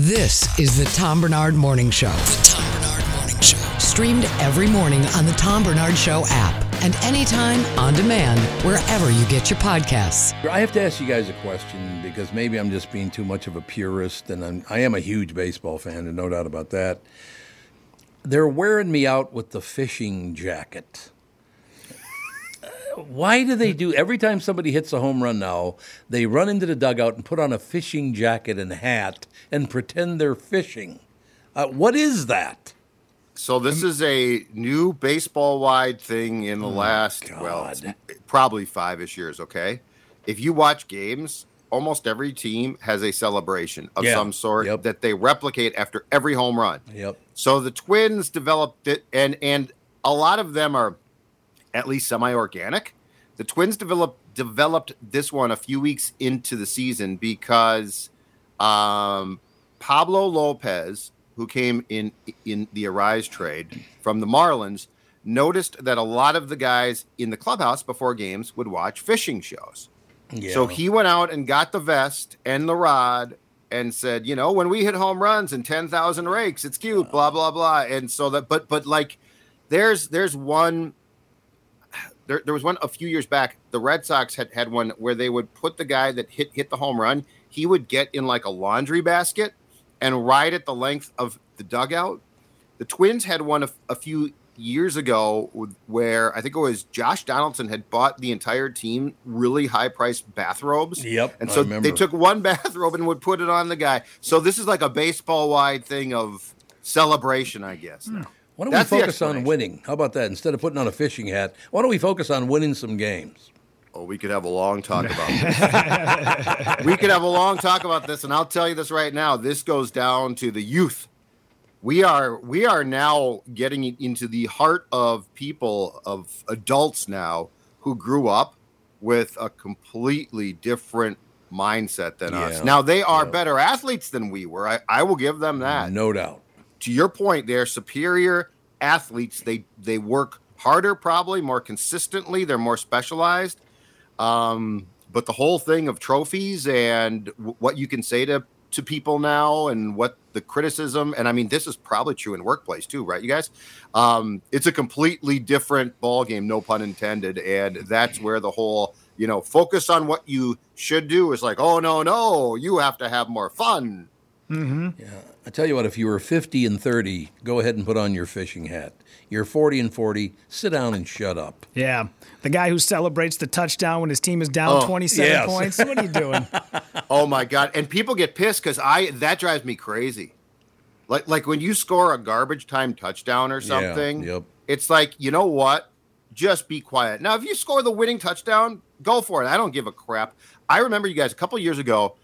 This is the Tom Barnard Morning Show. The Tom Barnard Morning Show. Streamed every morning on the Tom Barnard Show app and anytime on demand wherever you get your podcasts. I have to ask you guys a question because maybe I'm just being too much of a purist, and I'm, I am a huge baseball fan, and no doubt about that. They're wearing me out with the fishing jacket. Why do they do every time somebody hits a home run now? They run into the dugout and put on a fishing jacket and hat and pretend they're fishing. Uh, what is that? So this is a new baseball-wide thing in the last well, probably five-ish years. Okay, if you watch games, almost every team has a celebration of Yeah. some sort Yep. that they replicate after every home run. Yep. So the Twins developed it, and and a lot of them are at least semi-organic. The Twins developed developed this one a few weeks into the season because um, Pablo Lopez, who came in in the Arraez trade from the Marlins, noticed that a lot of the guys in the clubhouse before games would watch fishing shows. Yeah. So he went out and got the vest and the rod and said, you know, when we hit home runs and 10,000 rakes, it's cute, blah blah blah. And so that but but like there's there's one there, there was one a few years back. The Red Sox had had one where they would put the guy that hit hit the home run. He would get in like a laundry basket and ride at the length of the dugout. The Twins had one a, a few years ago where I think it was Josh Donaldson had bought the entire team really high priced bathrobes. Yep, And so they took one bathrobe and would put it on the guy. So this is like a baseball wide thing of celebration, I guess. Hmm. now. Why don't That's we focus on winning? How about that? Instead of putting on a fishing hat, why don't we focus on winning some games? Oh, we could have a long talk about this. we could have a long talk about this, and I'll tell you this right now. This goes down to the youth. We are we are now getting into the heart of people of adults now who grew up with a completely different mindset than Yeah. us. Now they are better athletes than we were. I, I will give them that No doubt. to your point, they're superior athletes. They they work harder, probably more consistently. They're more specialized. Um, but the whole thing of trophies and w- what you can say to to people now, and what the criticism, and I mean, this is probably true in workplace too, right? You guys, um, it's a completely different ball game, no pun intended, and that's where the whole you know focus on what you should do is like, oh no, no, you have to have more fun. Mm-hmm. I tell you what, if you were 50 and 30, go ahead and put on your fishing hat. You're 40 and 40, sit down and shut up. Yeah. The guy who celebrates the touchdown when his team is down Oh, 27 yes. points. What are you doing? Oh my god! And people get pissed because I that drives me crazy. Like like when you score a garbage time touchdown or something. yep. It's like you know what? Just be quiet. Now, if you score the winning touchdown, go for it. I don't give a crap. I remember you guys a couple years ago.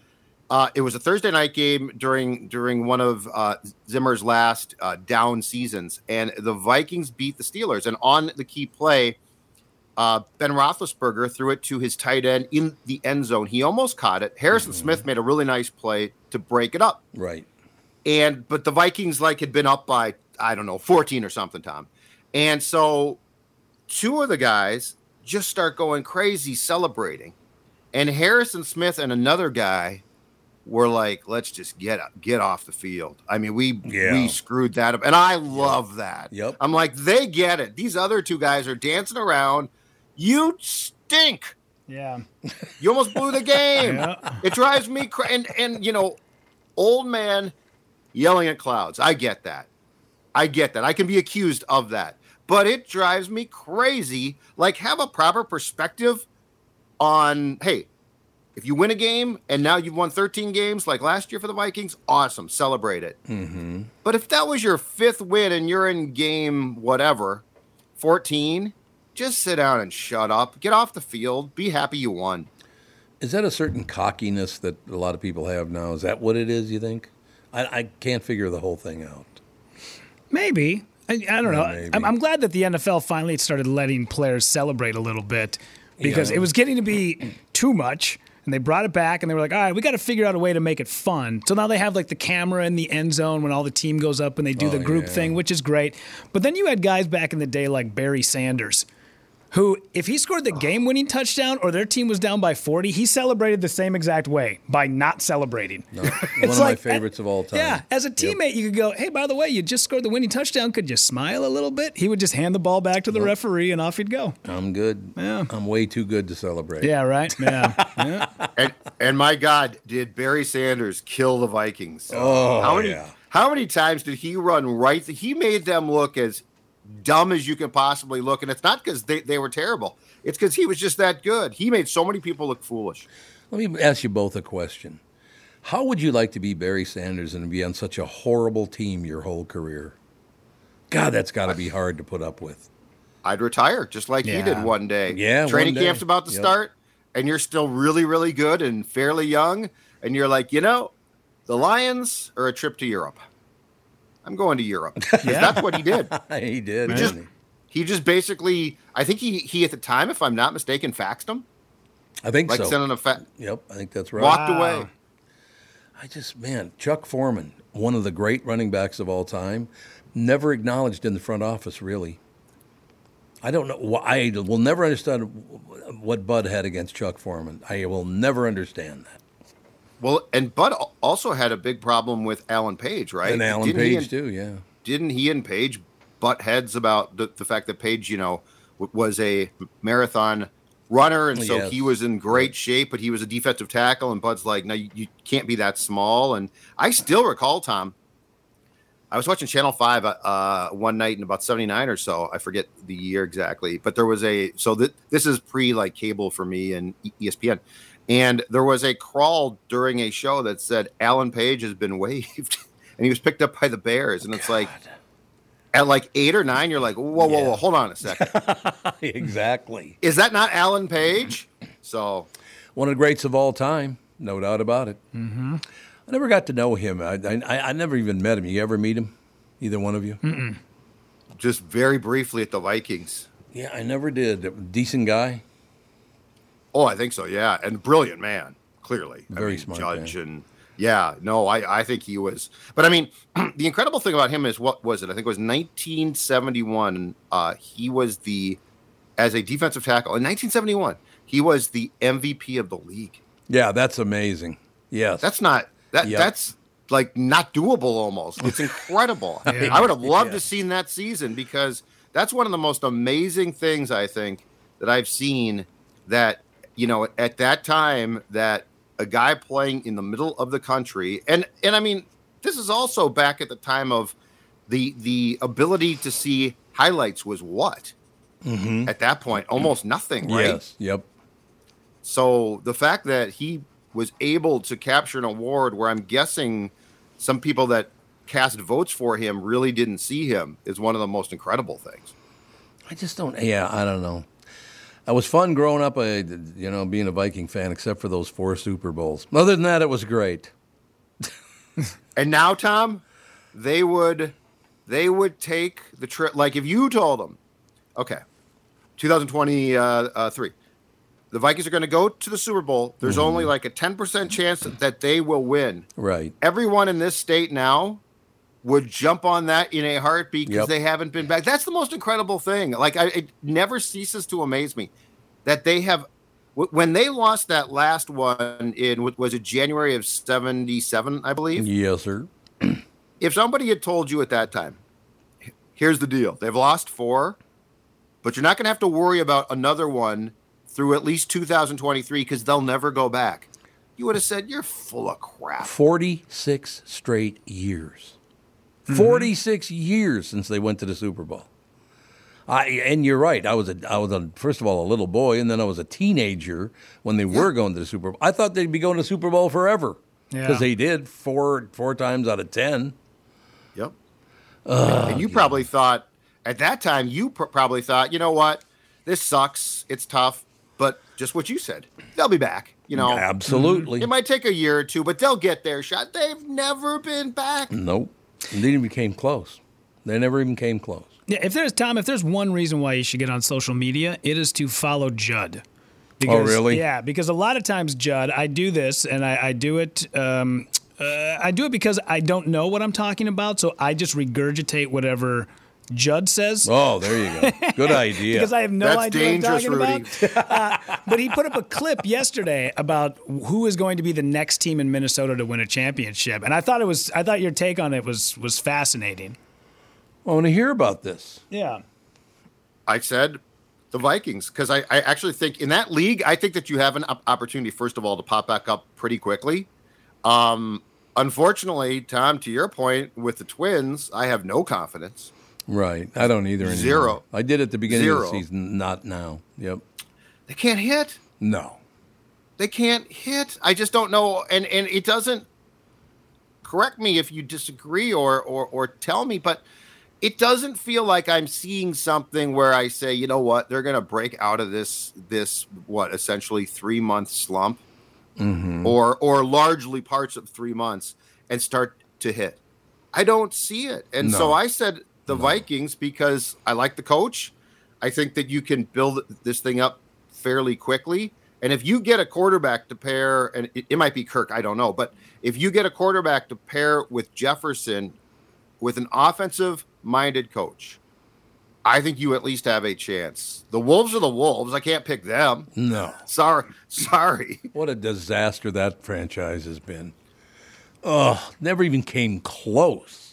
Uh, it was a Thursday night game during during one of uh, Zimmer's last uh, down seasons, and the Vikings beat the Steelers. And on the key play, uh, Ben Roethlisberger threw it to his tight end in the end zone. He almost caught it. Harrison Smith made a really nice play to break it up. Right. And but the Vikings like had been up by I don't know 14 or something, Tom. And so two of the guys just start going crazy celebrating. And Harrison Smith and another guy were like, let's just get get off the field. I mean, we Yeah. we screwed that up. And I love that. Yep. I'm like, they get it. These other two guys are dancing around. You stink. Yeah. You almost blew the game. Yeah. It drives me cra- and and you know, old man yelling at clouds. I get that. I get that. I can be accused of that. But it drives me crazy. Like have a proper perspective on hey, if you win a game and now you've won 13 games like last year for the Vikings, awesome. Celebrate it. Mm-hmm. But if that was your fifth win and you're in game whatever, 14, just sit down and shut up. Get off the field. Be happy you won. Is that a certain cockiness that a lot of people have now? Is that what it is, you think? I, I can't figure the whole thing out. Maybe. I, I don't know. I'm, I'm glad that the NFL finally started letting players celebrate a little bit because Yeah. it was getting to be too much. And they brought it back and they were like, all right, we got to figure out a way to make it fun. So now they have like the camera in the end zone when all the team goes up and they do Oh, the group yeah. thing, which is great. But then you had guys back in the day like Barry Sanders who, if he scored the game winning touchdown or their team was down by 40, he celebrated the same exact way by not celebrating. No, one of my eh, favorites of all time. Yeah, as a teammate, you could go, hey, by the way, you just scored the winning touchdown. Could you smile a little bit? He would just hand the ball back to the referee and off he'd go. I'm good. Yeah. I'm way too good to celebrate. Yeah, right? Yeah. yeah. And and my God, did Barry Sanders kill the Vikings? Oh, how many yeah. how many times did he run right? He made them look as dumb as you can possibly look, and it's not because they, they were terrible. It's because he was just that good. He made so many people look foolish. Let me ask you both a question. How would you like to be Barry Sanders and be on such a horrible team your whole career? God, that's got to be hard to put up with. I'd retire just like he did one day. Yeah, training day. camp's about to Yep. start, and you're still really, really good and fairly young, and you're like, you know, the Lions or a trip to Europe. I'm going to Europe. Yeah. That's what he did. he did. He didn't just he? he just basically I think he he at the time, if I'm not mistaken, faxed him. I think so. Like so. sending a fa- Yep, I think that's right. walked Wow. away. I just, man, Chuck Foreman, one of the great running backs of all time, never acknowledged in the front office, really. I don't know. I will never understand what Bud had against Chuck Foreman. I will never understand that. Well, and Bud also had a big problem with Alan Page, right? And Alan Didn't Page, and- too, yeah. Didn't he and Page butt heads about the, the fact that Page, you know, w- was a marathon runner, and so Yes. he was in great shape, but he was a defensive tackle, and Bud's like, no, you, you can't be that small. And I still recall, Tom, I was watching Channel 5 uh, one night in about 79 or so. I forget the year exactly, but there was a, so th- this is pre like cable for me and ESPN. And there was a crawl during a show that said Alan Page has been waived and he was picked up by the Bears. And it's like, at like eight or nine, you're like, whoa, whoa, whoa, hold on a second. exactly. is that not Alan Page? So One of the greats of all time, no doubt about it. Mm-hmm. I never got to know him. I, I, I never even met him. You ever meet him? Either one of you? just very briefly at the Vikings. Yeah, I never did. Decent guy. Oh, I think so. Yeah, and brilliant man, clearly. I Very mean, smart judge guy. and yeah, no, I I think he was. But I mean, the incredible thing about him is what was it? I think it was 1971. Uh, he was the as a defensive tackle in 1971. He was the MVP of the league. Yeah, that's amazing. Yes. That's not that. Yep. That's like not doable. Almost, it's incredible. I would have loved to seen that season because that's one of the most amazing things I think that I've seen. That you know, at that time, that a guy playing in the middle of the country, and and I mean, this is also back at the time of the the ability to see highlights was what mm-hmm. at that point almost nothing, right? Yes. Yep. So the fact that he was able to capture an award where I'm guessing some people that cast votes for him really didn't see him is one of the most incredible things. I just don't. Yeah, I don't know. It was fun growing up, you know, being a Viking fan, except for those four Super Bowls. Other than that, it was great. And now, Tom, they would they would take the trip. Like if you told them, okay, 2023, uh, uh, the Vikings are going to go to the Super Bowl. There's only like a 10% chance that they will win. Right. everyone in this state now would jump on that in a heartbeat because Yep. they haven't been back. That's the most incredible thing. Like I, it never ceases to amaze me that they have. wh- When they lost that last one in was it January of '77, I believe. Yes, sir. If somebody had told you at that time, here's the deal: they've lost four, but you're not going to have to worry about another one through at least 2023 because they'll never go back. You would have said you're full of crap. 46 straight years. Mm-hmm. 46 years since they went to the Super Bowl. I, and you're right. I was a, I was a, first of all a little boy, and then I was a teenager when they were going to the Super Bowl. I thought they'd be going to Super Bowl forever because Yeah. they did four four times out of ten. Yep. and you probably thought at that time you pr- probably thought, you know what, this sucks. It's tough, but just what you said, they'll be back. You know, Absolutely. Mm-hmm. it might take a year or two, but they'll get their shot. They've never been back. Nope. They didn't even came close. They never even came close. Yeah, if there's Tom, if there's one reason why you should get on social media, it is to follow Judd. Oh, really? Yeah, because a lot of times, Judd, I do this, and I, I do it. Um, uh, I do it because I don't know what I'm talking about, so I just regurgitate whatever Judd says. Oh, there you go. Good idea. Because I have no That's idea what I'm dangerous, talking about. Uh, but he put up a clip yesterday about who is going to be the next team in Minnesota to win a championship, and I thought it was. I thought your take on it was was fascinating. I want to hear about this. Yeah. I said the Vikings because I, I actually think in that league, I think that you have an opportunity, first of all, to pop back up pretty quickly. Um, unfortunately, Tom, to your point with the Twins, I have no confidence. Right. I don't either. Anymore. Zero. I did at the beginning of Zero. the season, not now. Yep. They can't hit. No. They can't hit. I just don't know, and and it doesn't. Correct me if you disagree or or or tell me, but it doesn't feel like I'm seeing something where I say, you know what, they're going to break out of this this what essentially three month slump, mm-hmm. or or largely parts of three months, and start to hit. I don't see it, and so I said the Vikings because I like the coach. I think that you can build this thing up fairly quickly. And if you get a quarterback to pair, and it, it might be Kirk, I don't know, but if you get a quarterback to pair with Jefferson with an offensive minded coach, I think you at least have a chance. The Wolves are the Wolves. I can't pick them. No. Sorry. Sorry. What a disaster that franchise has been. Oh, never even came close.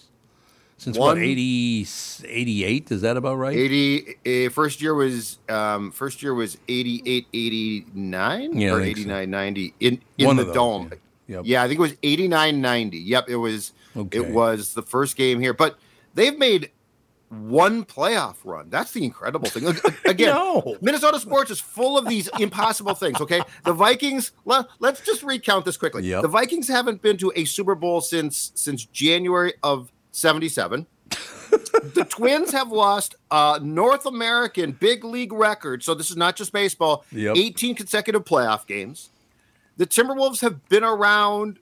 Since what, One- 80, 88? Is that about right? 80 uh, first year was um first year was 88 89 Yeah, or think so. 89 90 in in One the those, dome yeah. Yep. yeah i think it was 89 90 yep it was Okay. it was the first game here but they've made one playoff run that's the incredible thing again No. minnesota sports is full of these impossible things okay the vikings let, let's just recount this quickly Yep. the vikings haven't been to a super bowl since since january of 77 the Twins have lost uh, North American big league record. So this is not just baseball. Yep. 18 consecutive playoff games. The Timberwolves have been around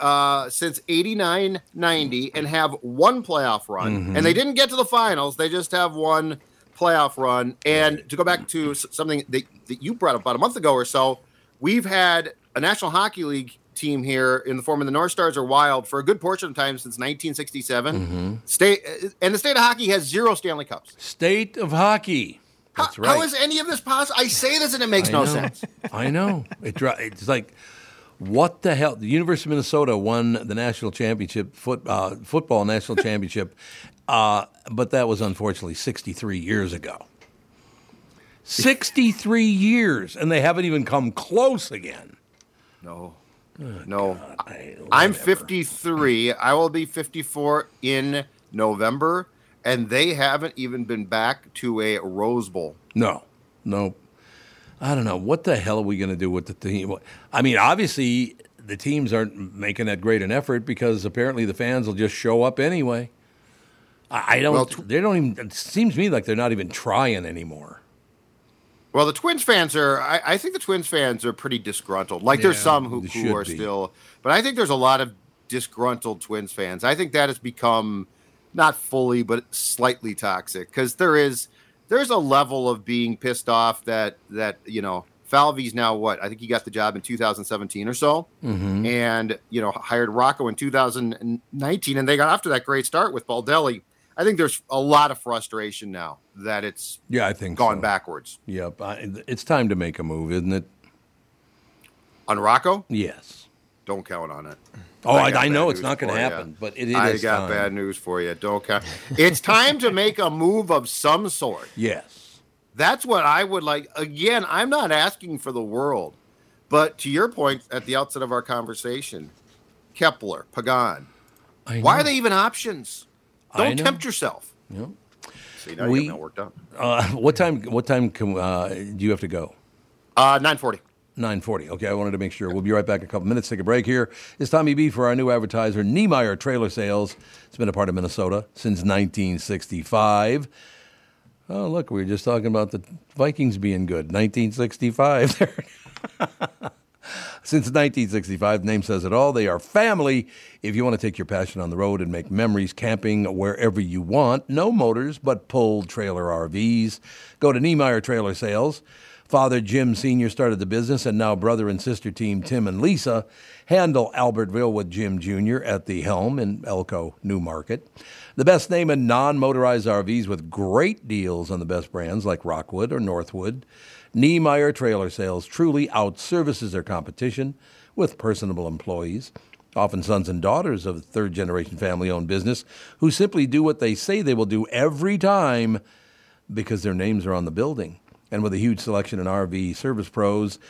uh, since 89 90 and have one playoff run. Mm-hmm. And they didn't get to the finals, they just have one playoff run. And to go back to something that, that you brought up about a month ago or so, we've had a National Hockey League team here in the form of the North Stars are wild for a good portion of time since 1967. Mm-hmm. State and the state of hockey has zero Stanley Cups. State of hockey. How- That's right. how is any of this possible? I say this and it makes I no know. sense. I know. It, it's like, what the hell? The University of Minnesota won the national championship, foot, uh, football national championship, uh, but that was unfortunately 63 years ago. 63 years, and they haven't even come close again. No, no. I- I'm 53. I will be 54 in November, and they haven't even been back to a Rose Bowl. No, no. I don't know. What the hell are we going to do with the team? I mean, obviously, the teams aren't making that great an effort because apparently the fans will just show up anyway. I, I don't. Well, they don't even. It seems to me like they're not even trying anymore. Well, the Twins fans are. I, I think the Twins fans are pretty disgruntled. Like there's some who, who are be. still, but I think there's a lot of disgruntled Twins fans. I think that has become not fully, but slightly toxic because there is there's a level of being pissed off that that you know Falvey's now what I think he got the job in 2017 or so, Mm-hmm. and you know hired Rocco in 2019, and they got off to that great start with Baldelli. I think there's a lot of frustration now that it's Yeah, I think gone so. backwards Yep. I, it's time to make a move, isn't it? on Rocco. Yes. Don't count on it. Oh, I, got I know it's not going to happen, but it, it I got time. bad news for you. Don't count. It's time to make a move of some sort. Yes. That's what I would like. Again, I'm not asking for the world, but to your point at the outset of our conversation, Kepler, Pagan, why are they even options? I Don't know. tempt yourself. Yep. See, now We- you got worked out. Uh, what time? What time can, uh, do you have to go? Uh, 940. 940. Okay, I wanted to make sure. We'll be right back in a couple minutes. Take a break here. It's Tommy B for our new advertiser, Niemeyer Trailer Sales. It's been a part of Minnesota since 1965. Oh, look, we were just talking about the Vikings being good. 1965. Since 1965, the name says it all. They are family. If you want to take your passion on the road and make memories camping wherever you want, no motors, but pulled trailer RVs, go to Niemeyer Trailer Sales. Father Jim Sr. started the business, and now brother and sister team Tim and Lisa handle Albertville with Jim Jr. at the helm in Elko Newmarket. The best name in non motorized RVs with great deals on the best brands like Rockwood or Northwood. Niemeyer Trailer Sales truly outservices their competition with personable employees, often sons and daughters of third generation family owned business who simply do what they say they will do every time because their names are on the building. And with a huge selection in RV service pros,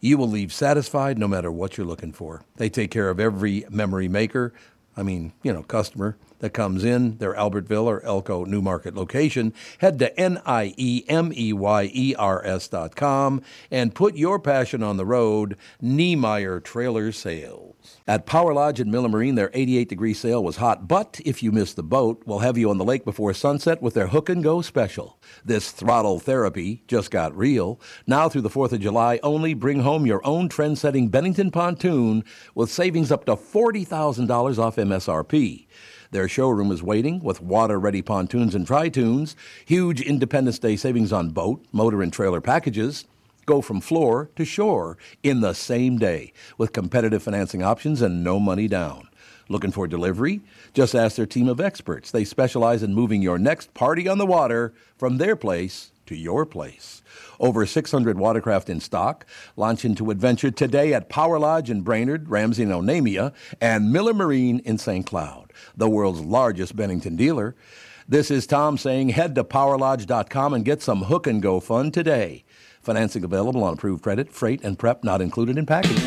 you will leave satisfied no matter what you're looking for. They take care of every memory maker, I mean, you know, customer that comes in their Albertville or Elko Newmarket location. Head to N I E M E Y E R S dot com and put your passion on the road. Niemeyer Trailer Sales. At Power Lodge in Miller Marine, their 88 degree sale was hot, but if you miss the boat, we'll have you on the lake before sunset with their hook and go special. This throttle therapy just got real. Now through the 4th of July, only bring home your own trend setting Bennington pontoon with savings up to $40,000 off MSRP. Their showroom is waiting with water ready pontoons and tritoons, huge Independence Day savings on boat, motor, and trailer packages. Go from floor to shore in the same day with competitive financing options and no money down. Looking for delivery? Just ask their team of experts. They specialize in moving your next party on the water from their place to your place. Over 600 watercraft in stock. Launch into adventure today at Power Lodge in Brainerd, Ramsey and Onamia, and Miller Marine in St. Cloud, the world's largest Bennington dealer. This is Tom saying head to powerlodge.com and get some hook and go fun today. Financing available on approved credit, freight, and prep not included in package.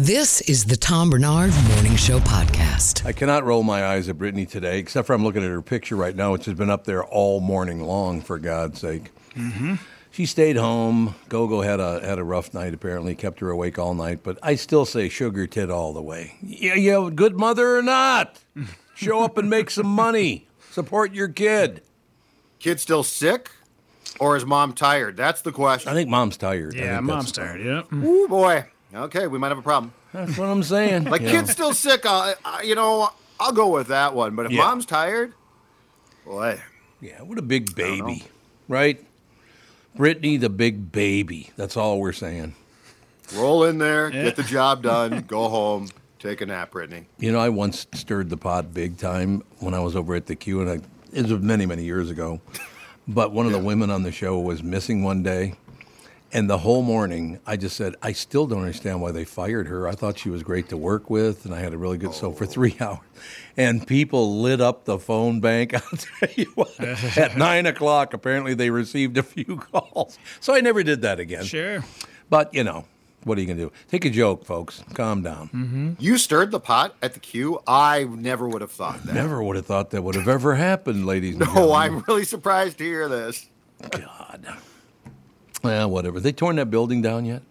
This is the Tom Barnard Morning Show podcast. I cannot roll my eyes at Brittany today, except for I'm looking at her picture right now, which has been up there all morning long, for God's sake. Mm-hmm. She stayed home. Gogo had a had a rough night. Apparently, kept her awake all night. But I still say sugar tit all the way. Yeah, yeah, good mother or not, show up and make some money. Support your kid. Kid still sick, or is mom tired? That's the question. I think mom's tired. Yeah, mom's tired. Yeah. Ooh boy. Okay, we might have a problem. That's what I'm saying. Like You kid's still sick. Uh, uh, you know, I'll go with that one. But if Yeah. mom's tired, boy, Yeah, what a big baby, right? Brittany, the big baby. That's all we're saying. roll in there, get the job done, go home, take a nap, Brittany. You know, I once stirred the pot big time when I was over at the Q, and I, it was many, many years ago. But one of the women on the show was missing one day. And the whole morning, I just said, I still don't understand why they fired her. I thought she was great to work with, and I had a really good so for oh. three hours. And people lit up the phone bank. I'll tell you what, at nine o'clock, apparently they received a few calls. So I never did that again. Sure. But, you know, what are you going to do? Take a joke, folks. Calm down. Mm-hmm. You stirred the pot at the Q. I never would have thought that. Never would have thought that would have ever happened, ladies and gentlemen. No. I'm really surprised to hear this. God. Well, whatever. They torn that building down yet?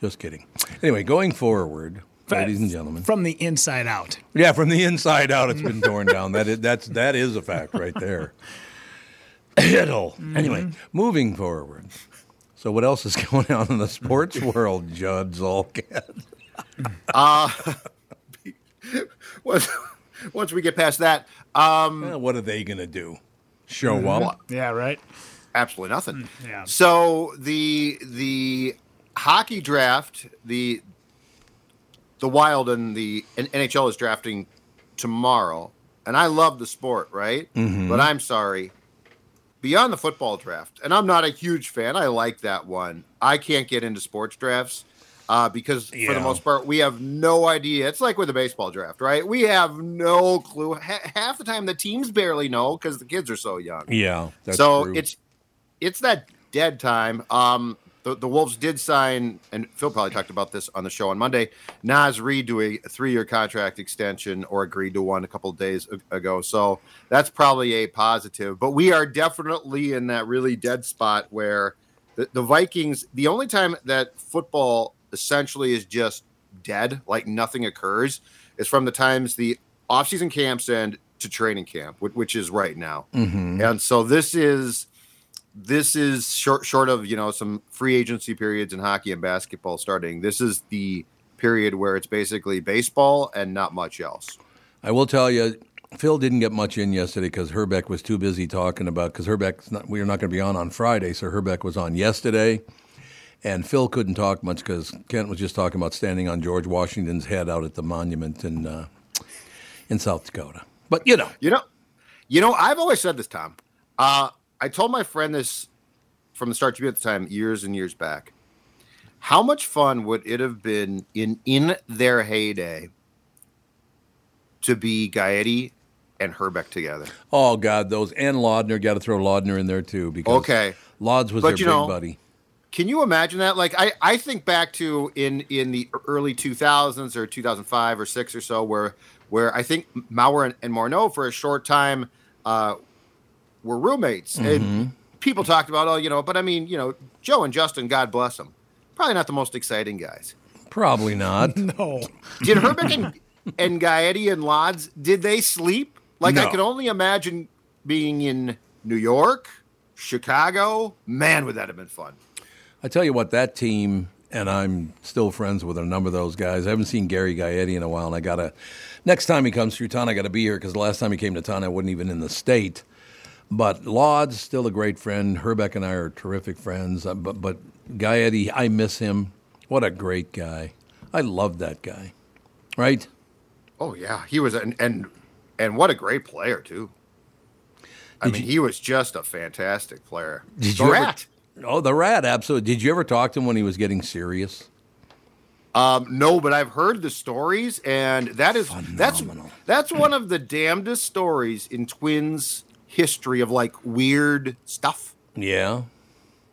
Just kidding. Anyway, going forward, ladies and gentlemen. From the inside out. Yeah, from the inside out, it's been torn down. That is, that's that is a fact right there. It'll. Anyway, moving forward. So, what else is going on in the sports world, Judd Zulgad? Once, once we get past that, um, Eh, what are they going to do? Show up? Yeah, right. Absolutely nothing. Yeah. So the the hockey draft, the the Wild and the and NHL is drafting tomorrow, and I love the sport, right? But I'm sorry, beyond the football draft, and I'm not a huge fan. I like that one. I can't get into sports drafts. Uh, because for the most part, we have no idea. It's like with the baseball draft, right? We have no clue. Ha- half the time, the teams barely know because the kids are so young Yeah. That's so true. it's it's that dead time. Um, the, the Wolves did sign, and Phil probably talked about this on the show on Monday. Naz Reid to a three year contract extension, or agreed to one a couple of days ago. So that's probably a positive. But we are definitely in that really dead spot where the, the Vikings. The only time that football essentially is just dead, like nothing occurs, is from the times the offseason camps end to training camp, which, which is right now. And so this is this is short short of you know some free agency periods in hockey and basketball starting. This is the period where it's basically baseball and not much else. I will tell you, Phil didn't get much in yesterday because Hrbek was too busy talking about because Hrbek's not, we are not going to be on on Friday, so Hrbek was on yesterday, and Phil couldn't talk much because Kent was just talking about standing on George Washington's head out at the monument in uh, in South Dakota. But you know, You know, you know, I've always said this, Tom. Uh, I told my friend this from the start to be at the time, years and years back. How much fun would it have been in in their heyday to be Gaetti and Hrbek together? oh God, those and Laudner got to throw Laudner in there too because Okay. Lauds was But their you big know, buddy. Can you imagine that? Like I, I think back to in in the early 2000s or 2005 or six or so, where where I think Mauer and, and Morneau for a short time uh, were roommates, and mm-hmm. people talked about oh you know, but I mean you know Joe and Justin, God bless them, probably not the most exciting guys. Probably not. No. Did Hrbek and, and Gaetti and Lauds did they sleep? Like I No. could only imagine being in New York, Chicago. Man, would that have been fun. I tell you what, that team, and I'm still friends with a number of those guys. I haven't seen Gary Gaetti in a while, and I gotta. Next time he comes through town, I gotta be here because the last time he came to town, I wasn't even in the state. But Laud's still a great friend. Hrbek and I are terrific friends. Uh, But but Gaetti, I miss him. What a great guy. I loved that guy. Right? Oh yeah, he was and and and what a great player too. I mean, he was just a fantastic player. Did the you ever- rat? Oh, the rat, absolutely. Did you ever talk to him when he was getting serious? Um, no, but I've heard the stories, and that is that's Phenomenal. that's one of the damnedest stories in Twins history of like weird stuff. Yeah.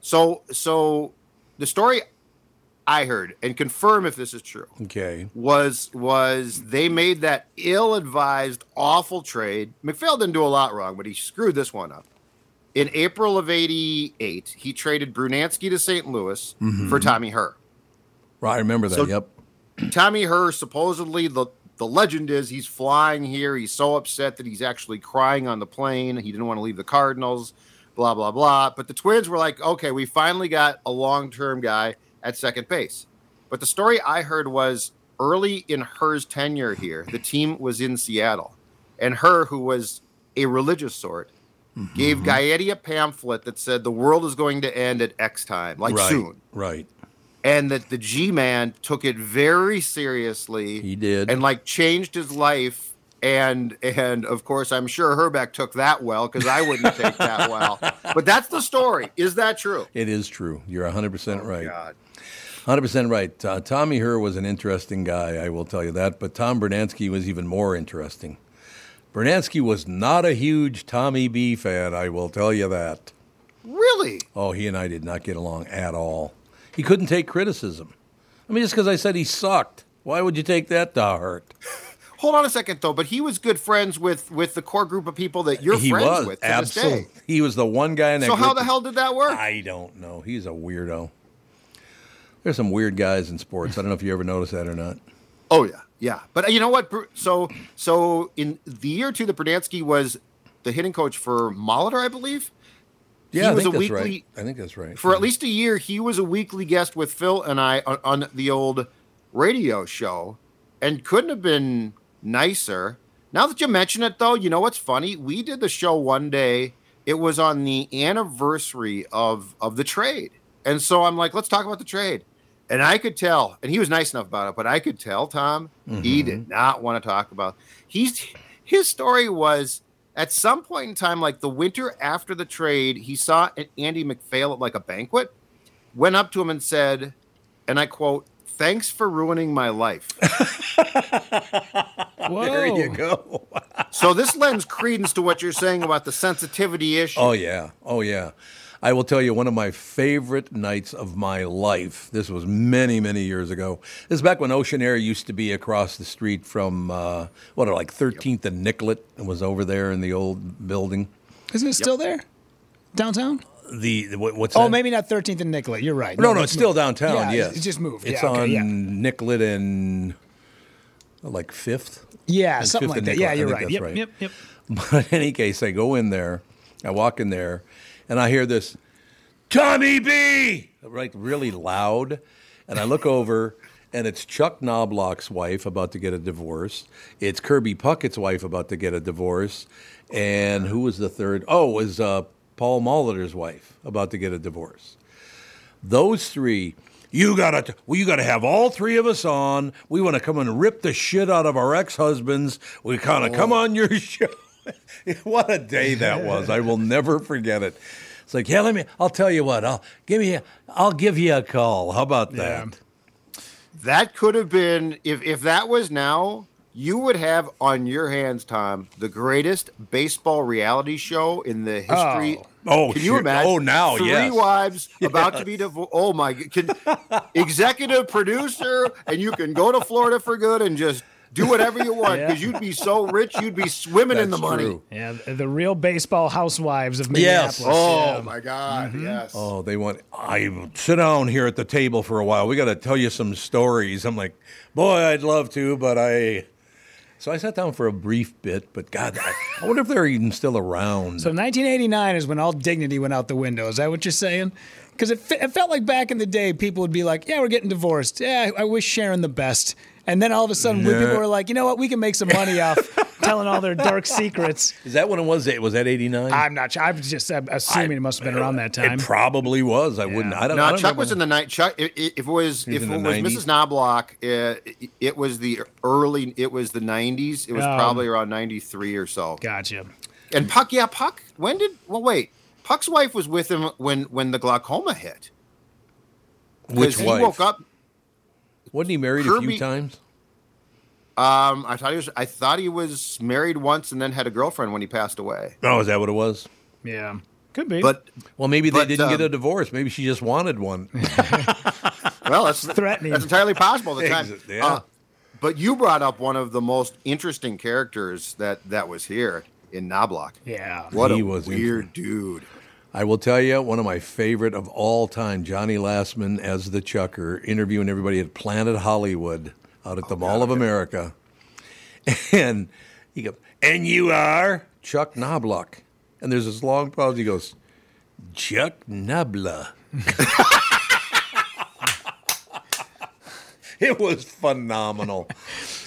So so the story I heard and confirm if this is true Okay. was was they made that ill-advised awful trade. MacPhail didn't do a lot wrong, but he screwed this one up. In April of 88, he traded Brunansky to St. Louis for mm-hmm. Tommy Herr. Right, I remember that. So- yep. Tommy Herr supposedly the the legend is he's flying here. He's so upset that he's actually crying on the plane. He didn't want to leave the Cardinals, blah blah blah. But the Twins were like, "Okay, we finally got a long-term guy at second base." But the story I heard was early in Herr's tenure here, the team was in Seattle. And Herr, who was a religious sort, gave mm-hmm. Gaetti a pamphlet that said the world is going to end at X time, like right. soon Right. And that the G man took it very seriously. He did. and like changed his life. And and of course, I'm sure Hrbek took that well because I wouldn't take that well. But that's the story. Is that true? It is true. You're 100% right. God. 100% right. Uh, Tommy Herr was an interesting guy, I will tell you that, but Tom Brunansky was even more interesting. Bernansky was not a huge Tommy B fan, I will tell you that. Really? Oh, he and I did not get along at all. He couldn't take criticism. I mean, just because I said he sucked, why would you take that to heart? Hold on a second though. But he was good friends with with the core group of people that you're he friends was with absolutely. He was the one guy in that So how the hell did that work? I don't know. He's a weirdo. There's some weird guys in sports. I don't know if you ever noticed that or not. Oh yeah, yeah. But uh, you know what? So so in the year two, the Brunansky was the hitting coach for Molitor, I believe. Yeah, I was think a that's weekly right. I think that's right. for at least a year. He was a weekly guest with Phil and I on, on the old radio show, and couldn't have been nicer. Now that you mention it, though, you know what's funny? We did the show one day. It was on the anniversary of of the trade, and so I'm like, let's talk about the trade. And I could tell, and he was nice enough about it, but I could tell, Tom, he did mm-hmm. not want to talk about. He's his story was at some point in time, like the winter after the trade, he saw Andy MacPhail at like a banquet, went up to him and said, and I quote, "Thanks for ruining my life." There you go. so this lends credence to what you're saying about the sensitivity issue. Oh yeah, oh yeah. I will tell you one of my favorite nights of my life. This was many, many years ago. This is back when Oceanaire used to be across the street from uh, what, are like 13th and Nicollet. It was over there in the old building. Isn't it still there? Downtown? the, the what- what's Oh, that? maybe not 13th and Nicollet. You're right. No, no, it's it's still downtown. Yeah, yes, It's just moved. It's yeah, on okay, yeah. Nicollet and like Fifth. Yeah, something Fifth like that. Nicollet. Yeah, you're right. Yep, right. yep, yep. But in any case, I go in there, I walk in there, and I hear this, Tommy B, right, really loud, and I look over, and it's Chuck Knobloch's wife about to get a divorce. It's Kirby Puckett's wife about to get a divorce, and who was the third? Oh, it was uh, Paul Molitor's wife about to get a divorce. Those three. You gotta, well, you gotta have all three of us on. We want to come and rip the shit out of our ex-husbands. We kind of come on your show. what a day that was! I will never forget it. It's like, yeah, let me. I'll tell you what. I'll give me. A, I'll give you a call. How about that? That could have been if if that was now, you would have on your hands, Tom, the greatest baseball reality show in the history. Oh. Oh, can you sure. imagine? Oh, now, three yes. wives about to be divorced. Oh my! Can executive producer, and you can go to Florida for good and just do whatever you want Yeah. because you'd be so rich, you'd be swimming in the That's money. true. Yeah, the the real baseball housewives of Minneapolis. Yes. Oh yeah. my God! Mm-hmm. Yes. Oh, they want. I sit down here at the table for a while. We got to tell you some stories. I'm like, boy, I'd love to, but I. So I sat down for a brief bit, but God, I, I wonder if they're even still around. So 1989 is when all dignity went out the window. Is that what you're saying? Because it, fe- it felt like back in the day, people would be like, "Yeah, we're getting divorced. Yeah, I wish Sharon the best." And then all of a sudden, when people were like, "You know what? We can make some money off telling all their dark secrets." Is that when it was? Was that '89? I'm not sure. I'm just uh, assuming it must have been around that time. It probably was. I wouldn't. I don't. I No, don't Chuck remember. was in the night. Chuck, i- i- if it was if it was Mrs. Knobloch, uh, it, it was the early. It was the '90s. It was Um, probably around '93 or so. Gotcha. And Puck, yeah, Puck. When did? Well, wait. Puck's wife was with him when when the glaucoma hit. Which 'Cause he wife? woke up. Wasn't he married a few times? Um, I thought he was. I thought he was married once and then had a girlfriend when he passed away. Oh, is that what it was? Yeah, could be. But Well, maybe they didn't get um, a divorce. Maybe she just wanted one. well, that's Threatening. That's entirely possible. The time. Yeah. Uh, but you brought up one of the most interesting characters that that was here in Knobloch. yeah. What He a was weird dude. I will tell you, one of my favorite of all time, Johnny Lastman as the Chucker, interviewing everybody at Planet Hollywood out at the oh, Mall of America. And he goes, and you are Chuck Knobloch. And there's this long pause. He goes, Chuck Knobloch. it was phenomenal.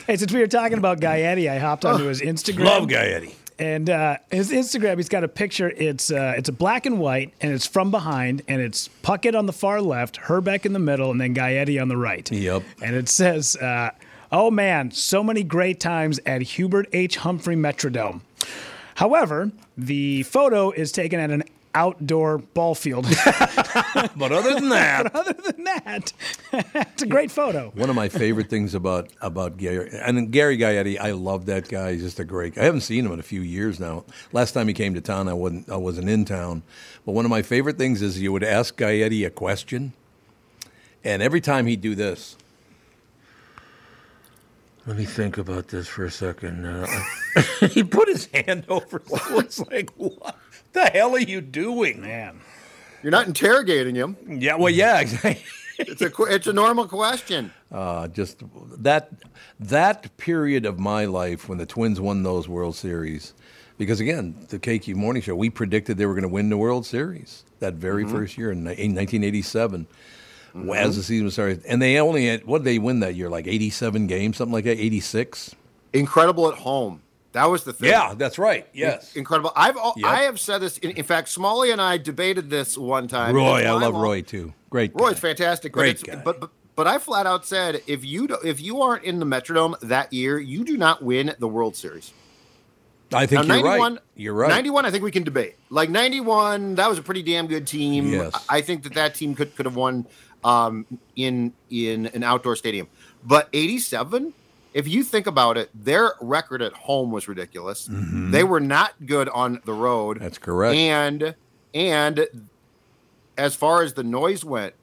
Hey, since we were talking about Gaetti, I hopped onto his Instagram. Love Guy Eddie. And uh, his Instagram, he's got a picture. It's uh, it's a black and white, and it's from behind, and it's Puckett on the far left, Hrbek in the middle, and then Gaetti on the right. Yep. And it says, uh, "Oh man, so many great times at Hubert H. Humphrey Metrodome." However, the photo is taken at an outdoor ball field. But other than that, Other than that, it's a great photo. One of my favorite things about about Gary and Gary Gaetti, I love that guy. He's just a great guy. I haven't seen him in a few years now. Last time he came to town, I wasn't I wasn't in town. But one of my favorite things is you would ask Gaetti a question, and every time he'd do this. Let me think about this for a second. Uh, he put his hand over. So it's like, what the hell are you doing? Man, You're not interrogating him. Yeah, well, yeah, exactly. It's a it's a normal question. Uh, just that that period of my life when the Twins won those World Series, because again, the KQ Morning Show, we predicted they were going to win the World Series that very first year in, in 1987. As the season started, and they only had what did they win that year? Like 87 games, something like that, 86. Incredible at home. That was the thing. Yeah, that's right. Yes, Incredible. I've Yep. I have said this. In, in fact, Smalley and I debated this one time. Roy, I love Roy too. Great. guy. Roy's fantastic. but Great it's- guy. But, but but I flat out said if you do, if you aren't in the Metrodome that year, you do not win the World Series. I think Now, you're 91, right. You're right. 91, I think we can debate. Like 91, that was a pretty damn good team. Yes. I I think that that team could, could have won um, in in an outdoor stadium. But 87, if you think about it, their record at home was ridiculous. They were not good on the road. Mm-hmm. That's correct. And and as far as the noise went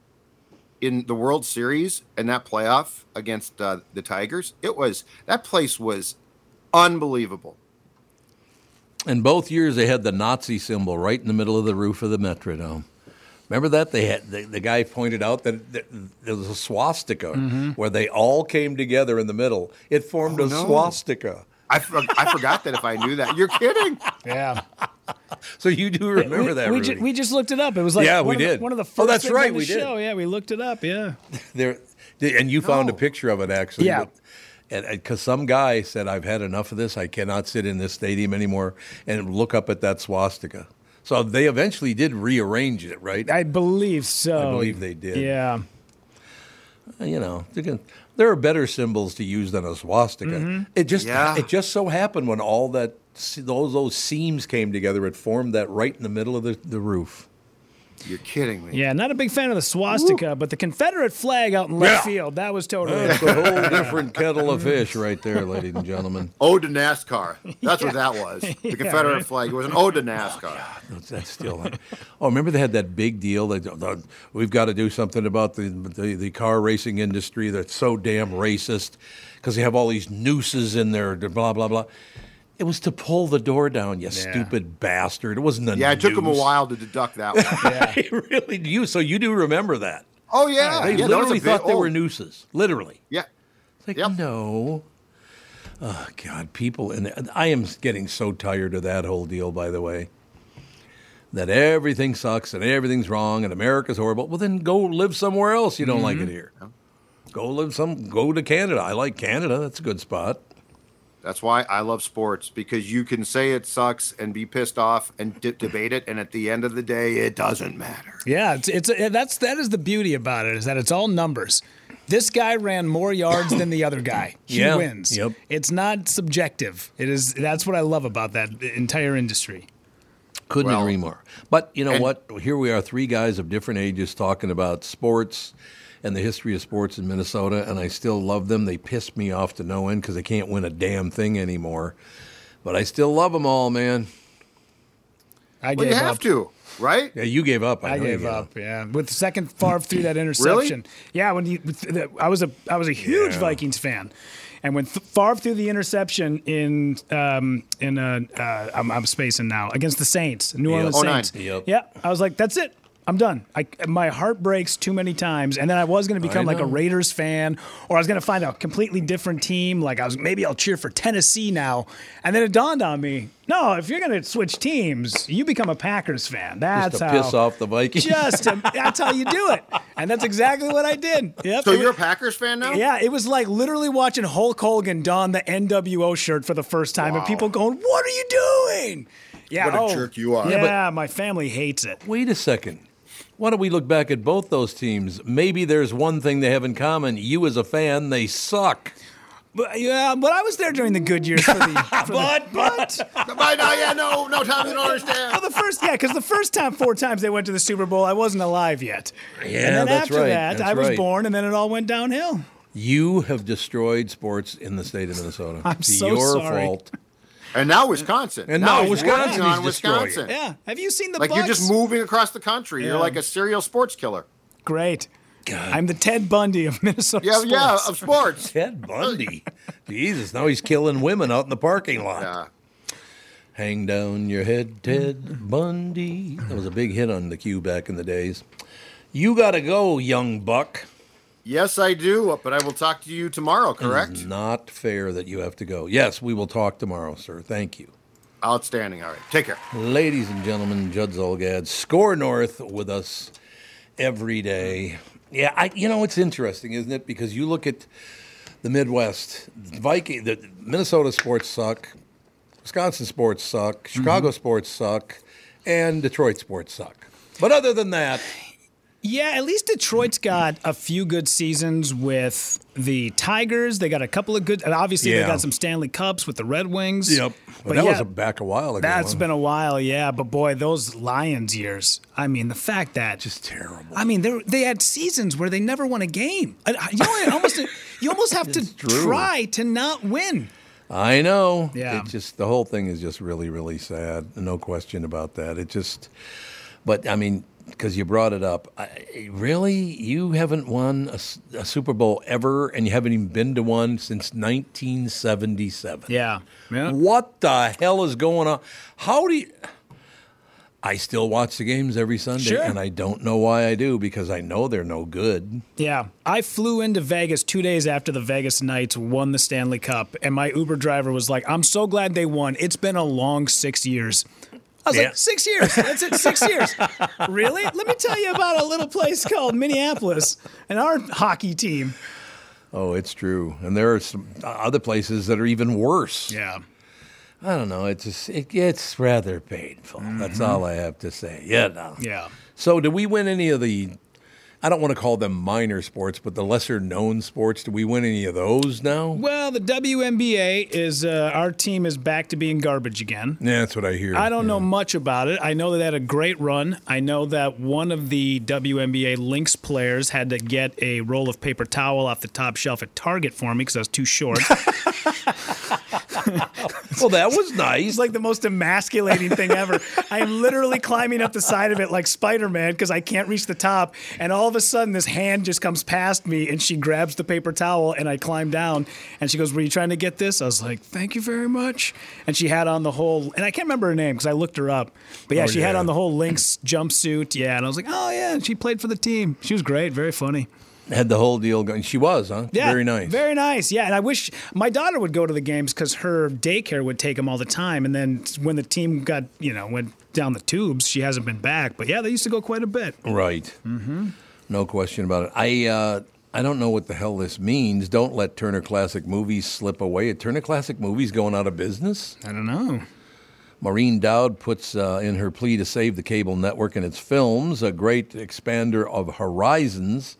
in the World Series and that playoff against uh, the Tigers, it was that place was unbelievable. And both years they had the Nazi symbol right in the middle of the roof of the Metrodome. Remember that they had the, the guy pointed out that, that there was a swastika mm-hmm. where they all came together in the middle. It formed oh, a no. swastika. I, for- I forgot that if I knew that. You're kidding. Yeah. So you do remember we, that? we, Rudy. ju- we just looked it up. It was like Yeah, we of the- did. one of the Oh, first that's things right, on the we did. show. Yeah, we looked it up. Yeah. there, and you found a picture of it actually. Yeah. but- and because some guy said, "I've had enough of this. I cannot sit in this stadium anymore," and look up at that swastika. So they eventually did rearrange it, right? I believe so. I believe they did. Yeah. you know, they can, there are better symbols to use than a swastika. Mm-hmm. It just Yeah. it just so happened when all that those those seams came together, it formed that right in the middle of the, the roof. You're kidding me. Yeah, not a big fan of the swastika, but the Confederate flag out in left Yeah. field, that was totally. That's a whole different kettle of fish right there, ladies and gentlemen. Ode to NASCAR. That's what that was. The Confederate right. flag. It was an ode to NASCAR. That's, that's still. Oh, remember they had that big deal that uh, we've got to do something about the the, the car racing industry that's so damn racist because they have all these nooses in there. Blah blah blah. It was to pull the door down, you stupid bastard. It wasn't a Yeah, it took him a while to deduct that one. I really do. So you do remember that? Oh yeah, They yeah. literally a big- thought they oh, were nooses. Literally. Yeah, It's like Yep. no. Oh God, people, and I am getting so tired of that whole deal. By the way, that everything sucks and everything's wrong and America's horrible. Well, then go live somewhere else. You don't like Mm-hmm. it here. Go live some. Go to Canada. I like Canada. That's a good spot. That's why I love sports because you can say it sucks and be pissed off and de- debate it, and at the end of the day, it doesn't matter. Yeah, it's, it's that's that is the beauty about it is that it's all numbers. This guy ran more yards than the other guy. He Yeah, wins. yep. It's not subjective. It is. That's what I love about that entire industry. Couldn't Well, agree more. But you know and- what? Here we are, three guys of different ages talking about sports and the history of sports in Minnesota, and I still love them. They piss me off to no end because they can't win a damn thing anymore. But I still love them all, man. I Well, gave you have up. to, right? Yeah, you gave up. I, I know you gave up. Yeah, with the second Favre threw that interception. Really? Yeah, when you, the, I was a I was a huge Yeah. Vikings fan, and when Th- Favre threw the interception in um in uh, uh I'm, I'm spacing now against the Saints, New Yep. Orleans Oh, nine. Saints. Yep. Yeah, I was like, that's it. I'm done. I, my heart breaks too many times, and then I was going to become like a. Raiders fan, or I was going to find a completely different team. Like I was, maybe I'll cheer for Tennessee now. And then it dawned on me, no, if you're going to switch teams, you become a Packers fan. That's Just to how piss off the Vikings. just to, that's how you do it, and that's exactly what I did. Yep. So It you're a Packers fan now? yeah, it was like literally watching Hulk Hogan don the NWO shirt for the first time, and people going, "What are you doing?" Yeah, What a oh, jerk you are. Yeah, Yeah, my family hates it. Wait a second. Why don't we look back at both those teams? Maybe there's one thing they have in common. You, as a fan, they suck. But yeah, but I was there during the good years for the. For the But, but, But no, yeah, no, no, Tom, you don't understand. well, the first, yeah, because the first time, four times they went to the Super Bowl, I wasn't alive yet. Yeah, and then that's after right, that, that's I was right. born, and then it all went downhill. you have destroyed sports in the state of Minnesota. I'm it's so your sorry. fault. And now Wisconsin. And now he's Wisconsin working on he's. Wisconsin. Yeah, have you seen the Like you're just moving across the country. Yeah. You're like a serial sports killer. Great. I'm the Ted Bundy of Minnesota. Yeah, yeah, of sports. Ted Bundy. Jesus, now he's killing women out in the parking lot. Yeah. Hang down your head, Ted Bundy. That was a big hit on the Q back in the days. You got to go, young buck. Yes, I do, but I will talk to you tomorrow, It's correct? not fair that you have to go. Yes, we will talk tomorrow, sir. Thank you. Outstanding. All right. Take care. Ladies and gentlemen, Judd Zulgad, SKOR North with us every day. Yeah, I, you know, it's interesting, isn't it? Because you look at the Midwest, Viking, the Minnesota sports suck, Wisconsin sports suck, mm-hmm. Chicago sports suck, and Detroit sports suck. But other than that, Yeah, at least Detroit's got a few good seasons with the Tigers. They got a couple of good, and obviously they got some Stanley Cups with the Red Wings. but, But that yeah, was a, back a while ago. That's huh? been a while, yeah. But boy, those Lions years. I mean, the fact that just terrible. I mean, they they had seasons where they never won a game. You know, almost you almost have to true. try to not win. I know. Yeah. It just the whole thing is just really, really sad. No question about that. It just but I mean, because you brought it up. I, really, you haven't won a Super Bowl ever, and you haven't even been to one since 1977. Yeah. Yeah. What the hell is going on? How do you? I still watch the games every Sunday, Sure. and I don't know why I do because I know they're no good. Yeah. I flew into Vegas two days after the Vegas Knights won the Stanley Cup, and my Uber driver was like, I'm so glad they won. It's been a long six years. I was Yeah. like, six years. That's it, six years. really? Let me tell you about a little place called Minneapolis and our hockey team. Oh, it's true, and there are some other places that are even worse. Yeah. I don't know. It's just it gets rather painful. That's mm-hmm. all I have to say. Yeah. No. Yeah. So, do we win any of the? I don't want to call them minor sports, but the lesser known sports. Do we win any of those now? Well, the WNBA is, uh, our team is back to being garbage again. Yeah, that's what I hear. I don't know much about it. I know that they had a great run. I know that one of the WNBA Lynx players had to get a roll of paper towel off the top shelf at Target for me because I was too short. Well, that was nice. It's like the most emasculating thing ever. I am literally climbing up the side of it like Spider Man because I can't reach the top. And all of a sudden, this hand just comes past me and she grabs the paper towel and I climb down. And she goes, Were you trying to get this? I was like, Thank you very much. And she had on the whole, and I can't remember her name because I looked her up. But yeah, Oh, she had on the whole Lynx jumpsuit. Yeah. And I was like, Oh, yeah. And she played for the team. She was great. Very funny. Had the whole deal going. She was, huh? Yeah, Very nice. Very nice. Yeah, and I wish my daughter would go to the games because her daycare would take them all the time. And then when the team got, you know, went down the tubes, she hasn't been back. But yeah, they used to go quite a bit. Right. Mm-hmm. No question about it. I uh, I don't know what the hell this means. Don't let Turner Classic Movies slip away. Are Turner Classic Movies going out of business? I don't know. Maureen Dowd puts uh, in her plea to save the cable network and its films, a great expander of horizons.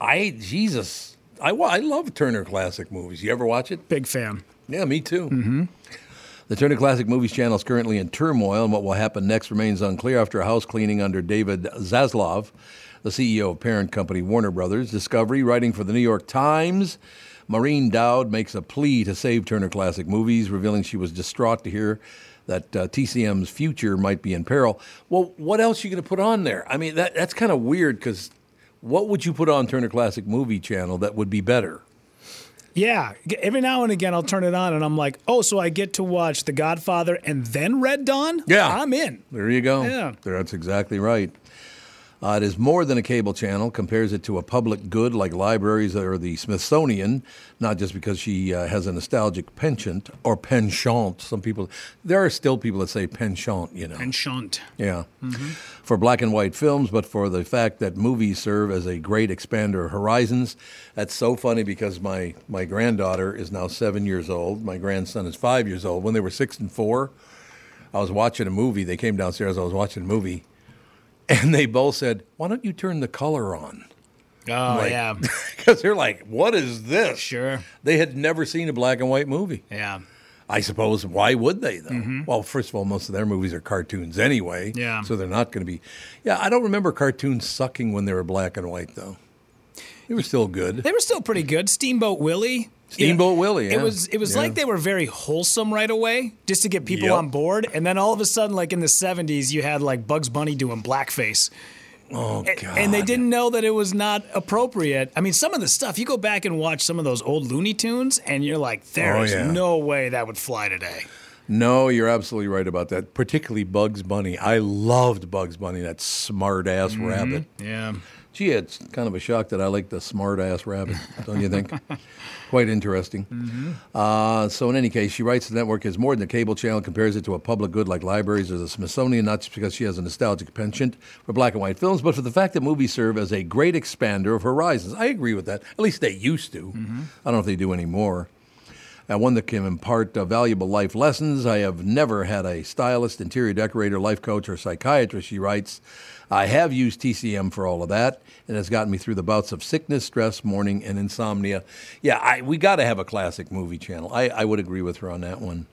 I Jesus, I, I love Turner Classic Movies. You ever watch it? Big fan. Yeah, me too. The Turner Classic Movies channel is currently in turmoil, and what will happen next remains unclear after a house cleaning under David Zaslav, the CEO of parent company Warner Brothers Discovery, writing for the New York Times. Maureen Dowd makes a plea to save Turner Classic Movies, revealing she was distraught to hear that uh, TCM's future might be in peril. Well, what else are you going to put on there? I mean, that, that's kind of weird because what would you put on Turner Classic Movie Channel that would be better? Yeah, every now and again I'll turn it on and I'm like, oh, so I get to watch The Godfather and then Red Dawn? Yeah. I'm in. There you go. Yeah. That's exactly right. Uh, it is more than a cable channel, compares it to a public good like libraries or the Smithsonian, not just because she uh, has a nostalgic penchant or penchant. Some people, there are still people that say penchant, you know. Shunt. Yeah. For black and white films, but for the fact that movies serve as a great expander of horizons. That's so funny because my, my granddaughter is now seven years old. My grandson is five years old. When they were six and four, I was watching a movie. They came downstairs. I was watching a movie. And they both said, Why don't you turn the color on? Oh, Like- yeah. Because they're like, What is this? Sure. They had never seen a black and white movie. Yeah. I suppose why would they though? Mm-hmm. Well, first of all, most of their movies are cartoons anyway. Yeah. So they're not going to be. Yeah, I don't remember cartoons sucking when they were black and white though. They were still good. They were still pretty good. Steamboat Willie. Steamboat Willie, yeah. It was it was Yeah. like they were very wholesome right away, just to get people Yep. on board. And then all of a sudden, like in the '70s, you had like Bugs Bunny doing blackface. Oh God. And they didn't know that it was not appropriate. I mean, some of the stuff, you go back and watch some of those old Looney Tunes, and you're like, there Oh, is yeah. no way that would fly today. No, you're absolutely right about that. Particularly Bugs Bunny. I loved Bugs Bunny, that smart ass Mm-hmm. rabbit. Yeah. Gee, it's kind of a shock that I like the smart ass rabbit, don't you think? Quite interesting. Uh, so, in any case, she writes the network is more than a cable channel, compares it to a public good like libraries or the Smithsonian, not just because she has a nostalgic penchant for black and white films, but for the fact that movies serve as a great expander of horizons. I agree with that. At least they used to. I don't know if they do anymore. Uh, one that can impart uh, valuable life lessons. I have never had a stylist, interior decorator, life coach, or psychiatrist, she writes. I have used TCM for all of that, and it's gotten me through the bouts of sickness, stress, mourning, and insomnia. Yeah, I, we got to have a classic movie channel. I, I would agree with her on that one.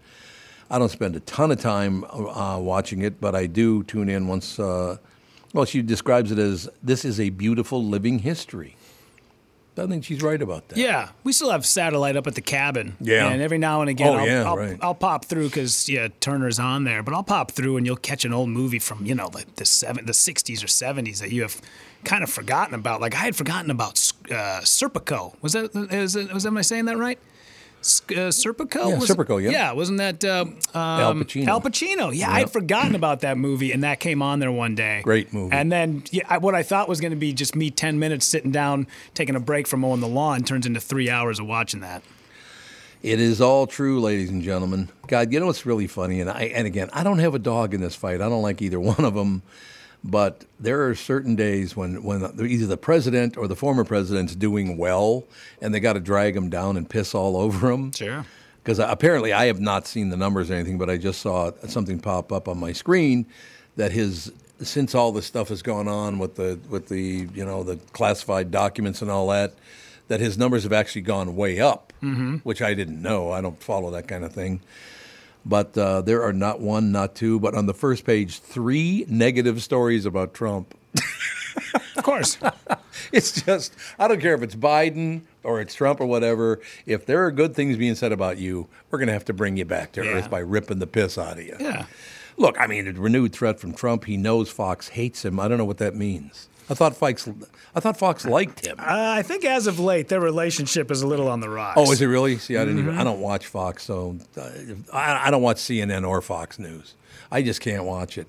I don't spend a ton of time uh, watching it, but I do tune in once. Uh, well, she describes it as this is a beautiful living history. I think she's right about that. Yeah, we still have satellite up at the cabin. Yeah. and every now and again, Oh, I'll, yeah, I'll, right. I'll pop through because yeah, Turner's on there. But I'll pop through and you'll catch an old movie from you know like the seven, the '60s or '70s that you have kind of forgotten about. Like I had forgotten about uh, Serpico. Was that is it, was am I saying that right? Uh, Serpico? Yeah, Was- Serpico, yeah. Yeah, wasn't that uh, um, Al Pacino. Al Pacino. Yeah, I'd forgotten about that movie, and that came on there one day. Great movie. And then yeah, I, what I thought was going to be just me 10 minutes sitting down, taking a break from mowing the lawn turns into three hours of watching that. It is all true, ladies and gentlemen. God, you know what's really funny, and I and again, I don't have a dog in this fight. I don't like either one of them, but there are certain days when when either the president or the former president's doing well, and they got to drag him down and piss all over him. Sure. Because apparently, I have not seen the numbers or anything, but I just saw something pop up on my screen that his since all this stuff has gone on with the with the you know the classified documents and all that, that his numbers have actually gone way up, mm-hmm. which I didn't know. I don't follow that kind of thing. But uh, there are not one, not two, but on the first page, three negative stories about Trump. Of course. It's just, I don't care if it's Biden or it's Trump or whatever. If there are good things being said about you, we're going to have to bring you back to Yeah. earth by ripping the piss out of you. yeah. Look, I mean, a renewed threat from Trump. He knows Fox hates him. I don't know what that means. I thought Fox, I thought Fox liked him. Uh, I think as of late, their relationship is a little on the rocks. Oh, is it really? See, I didn't even. Mm-hmm. I don't watch Fox, so uh, I, I don't watch CNN or Fox News. I just can't watch it.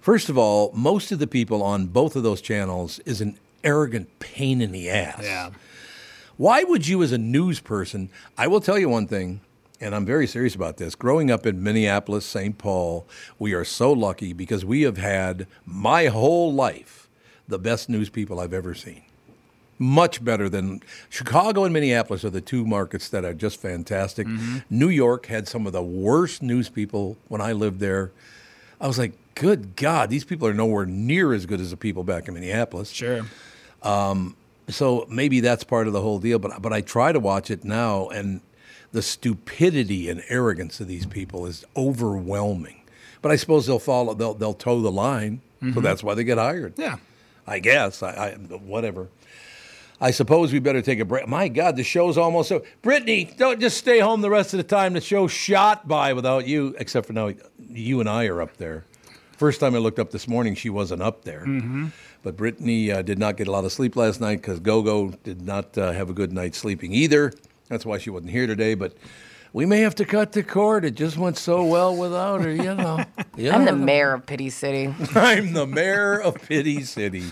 First of all, most of the people on both of those channels is an arrogant pain in the ass. Yeah. Why would you, as a news person, I will tell you one thing, and I'm very serious about this. Growing up in Minneapolis, St. Paul, we are so lucky because we have had my whole life the best news people I've ever seen. Much better than Chicago and Minneapolis are the two markets that are just fantastic. Mm-hmm. New York had some of the worst news people when I lived there. I was like, good God, these people are nowhere near as good as the people back in Minneapolis Sure. Um, so maybe that's part of the whole deal. But but I try to watch it now, and the stupidity and arrogance of these people is overwhelming. But I suppose they'll follow, they'll they'll toe the line, so mm-hmm. that's why they get hired. Yeah. I guess. I, I whatever. I suppose we better take a break. My God, the show's almost over. Brittany, don't just stay home the rest of the time. The show shot by without you, except for now you and I are up there. First time I looked up this morning, she wasn't up there. But Brittany uh, did not get a lot of sleep last night because Gogo did not uh, have a good night sleeping either. That's why she wasn't here today. But we may have to cut the cord. It just went so well without her, you know. You I'm the mayor of Pity City. I'm the mayor of Pity City.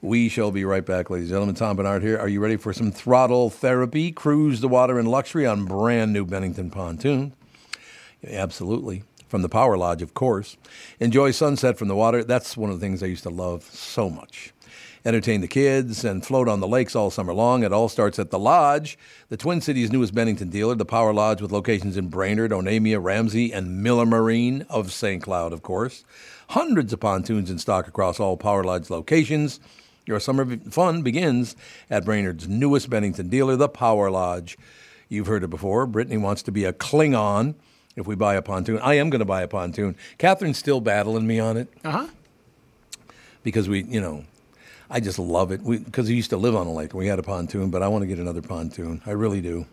We shall be right back, ladies and gentlemen. Tom Barnard here. Are you ready for some throttle therapy? Cruise the water in luxury on brand new Bennington pontoon. Absolutely. From the Power Lodge, of course. Enjoy sunset from the water. That's one of the things I used to love so much. Entertain the kids and float on the lakes all summer long. It all starts at the Lodge, the Twin Cities' newest Bennington dealer, the Power Lodge with locations in Brainerd, Onamia, Ramsey, and Miller Marine of St. Cloud, of course. Hundreds of pontoons in stock across all Power Lodge locations. Your summer fun begins at Brainerd's newest Bennington dealer, the Power Lodge. You've heard it before. Brittany wants to be a Klingon if we buy a pontoon. I am going to buy a pontoon. Catherine's still battling me on it Uh huh. because we, you know, I just love it. Because we, used to live on a lake. We had a pontoon, but I want to get another pontoon. I really do.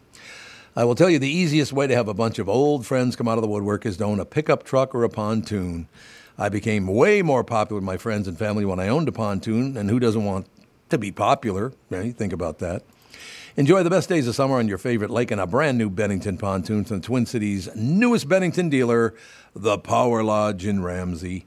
I will tell you the easiest way to have a bunch of old friends come out of the woodwork is to own a pickup truck or a pontoon. I became way more popular with my friends and family when I owned a pontoon, and who doesn't want to be popular? Right? Think about that. Enjoy the best days of summer on your favorite lake in a brand new Bennington pontoon from the Twin Cities' newest Bennington dealer, the Power Lodge in Ramsey.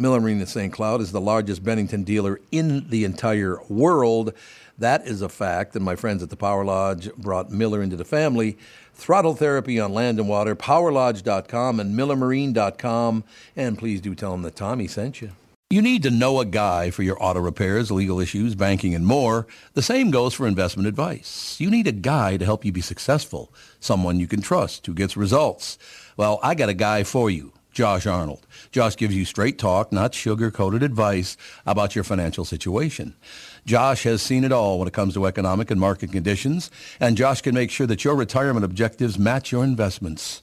Miller Marine in St. Cloud is the largest Bennington dealer in the entire world. That is a fact, and my friends at the Power Lodge brought Miller into the family. Throttle therapy on land and water, powerlodge.com and millermarine.com. And please do tell them that Tommy sent you. You need to know a guy for your auto repairs, legal issues, banking, and more. The same goes for investment advice. You need a guy to help you be successful, someone you can trust who gets results. Well, I got a guy for you. Josh Arnold. Josh gives you straight talk, not sugar-coated advice about your financial situation. Josh has seen it all when it comes to economic and market conditions, and Josh can make sure that your retirement objectives match your investments.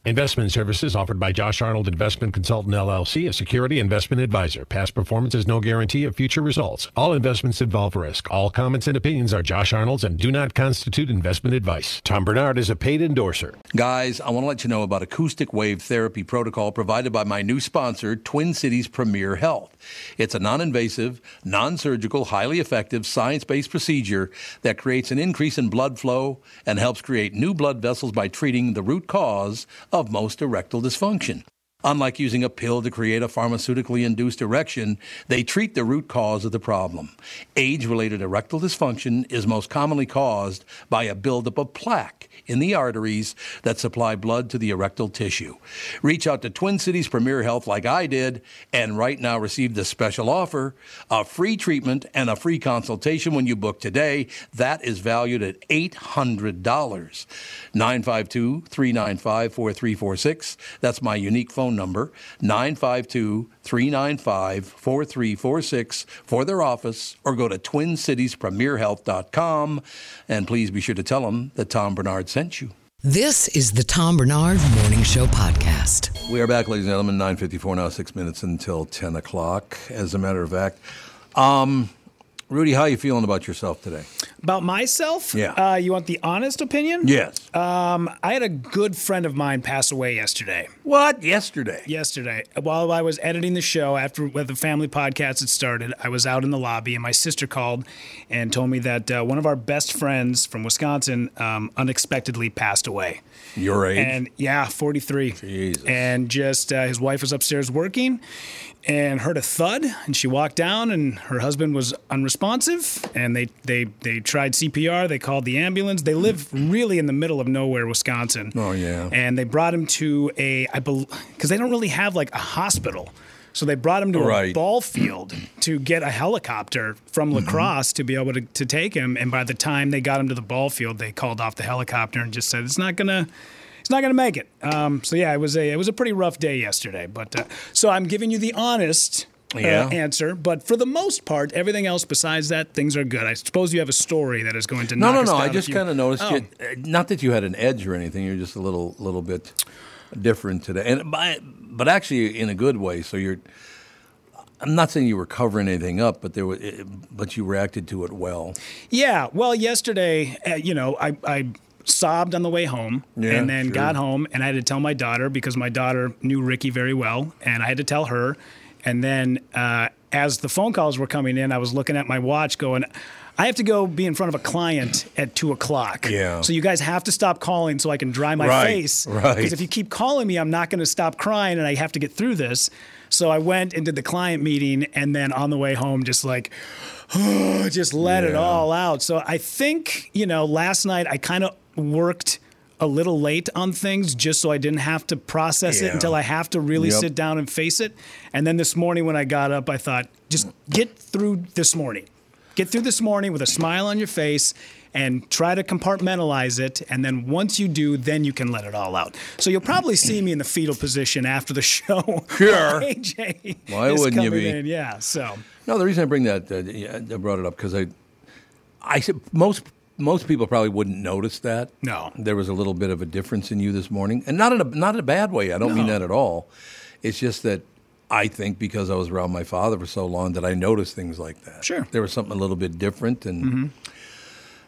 Investment services offered by Josh Arnold Investment Consultant LLC, a security investment advisor. Past performance is no guarantee of future results. All investments involve risk. All comments and opinions are Josh Arnold's and do not constitute investment advice. Tom Barnard is a paid endorser. Guys, I want to let you know about acoustic wave therapy protocol provided by my new sponsor, Twin Cities Premier Health. It's a non-invasive, non-surgical, highly effective, science-based procedure that creates an increase in blood flow and helps create new blood vessels by treating the root cause of most erectile dysfunction. Unlike using a pill to create a pharmaceutically induced erection, they treat the root cause of the problem. Age related erectile dysfunction is most commonly caused by a buildup of plaque in the arteries that supply blood to the erectile tissue. Reach out to Twin Cities Premier Health like I did, and right now receive the special offer a free treatment and a free consultation when you book today. That is valued at $800. 952 395 4346. That's my unique phone number, 952 395 4346 for their office, or go to twincitiespremierhealth.com. And please be sure to tell them that Tom Barnard sent you. This is the Tom Barnard Morning Show podcast. We are back, ladies and gentlemen, 954 now, six minutes until 10 o'clock, as a matter of fact. Um, Rudy, how are you feeling about yourself today? About myself? Yeah. Uh, you want the honest opinion? Yes. Um, I had a good friend of mine pass away yesterday. what? Yesterday? Yesterday, while I was editing the show after the family podcast had started, I was out in the lobby and my sister called and told me that uh, one of our best friends from Wisconsin um, unexpectedly passed away. Your age? And yeah, 43. Jesus. And just uh, his wife was upstairs working and heard a thud and she walked down and her husband was unresponsive and they they they tried CPR, they called the ambulance. They live really in the middle of nowhere, Wisconsin. Oh, yeah. And they brought him to a I believe cuz they don't really have like a hospital. So they brought him to a ball field to get a helicopter from Mm-hmm. La Crosse to be able to, to take him. And by the time they got him to the ball field, they called off the helicopter and just said it's not gonna, it's not gonna make it. Um, so yeah, it was a it was a pretty rough day yesterday. But uh, so I'm giving you the honest. Uh, Yeah. answer, but for the most part, everything else besides that, things are good. I suppose you have a story that is going to No, knock no, no. I just kind of noticed Oh. you. uh, Not that you had an edge or anything. You're just a little, little bit different today, and by, but actually in a good way. So you're. I'm not saying you were covering anything up, but there was, but you reacted to it well. Yeah. Well, yesterday, uh, you know, I, I sobbed on the way home Yeah, and then sure. got home and I had to tell my daughter because my daughter knew Ricky very well and I had to tell her. And then uh, as the phone calls were coming in, I was looking at my watch going, I have to go be in front of a client at two o'clock. Yeah. So you guys have to stop calling so I can dry my Right, face. right. Because if you keep calling me, I'm not going to stop crying and I have to get through this. So I went and did the client meeting and then on the way home, just like, just let it all out. So I think, you know, last night I kind of worked a little late on things just so I didn't have to process it until I have to really Yep. sit down and face it. And then this morning when I got up, I thought, just get through this morning. Get through this morning with a smile on your face and try to compartmentalize it. And then once you do, then you can let it all out. So you'll probably see me in the fetal position after the show. Sure. AJ Why wouldn't you be? in. Yeah. So No, the reason I bring that, uh, I brought it up because I, I said most most people probably wouldn't notice that. No. there was a little bit of a difference in you this morning, and not in a not in a bad way. I don't mean that at all. It's just that I think because I was around my father for so long that I noticed things like that. Sure. there was something a little bit different, and mm-hmm.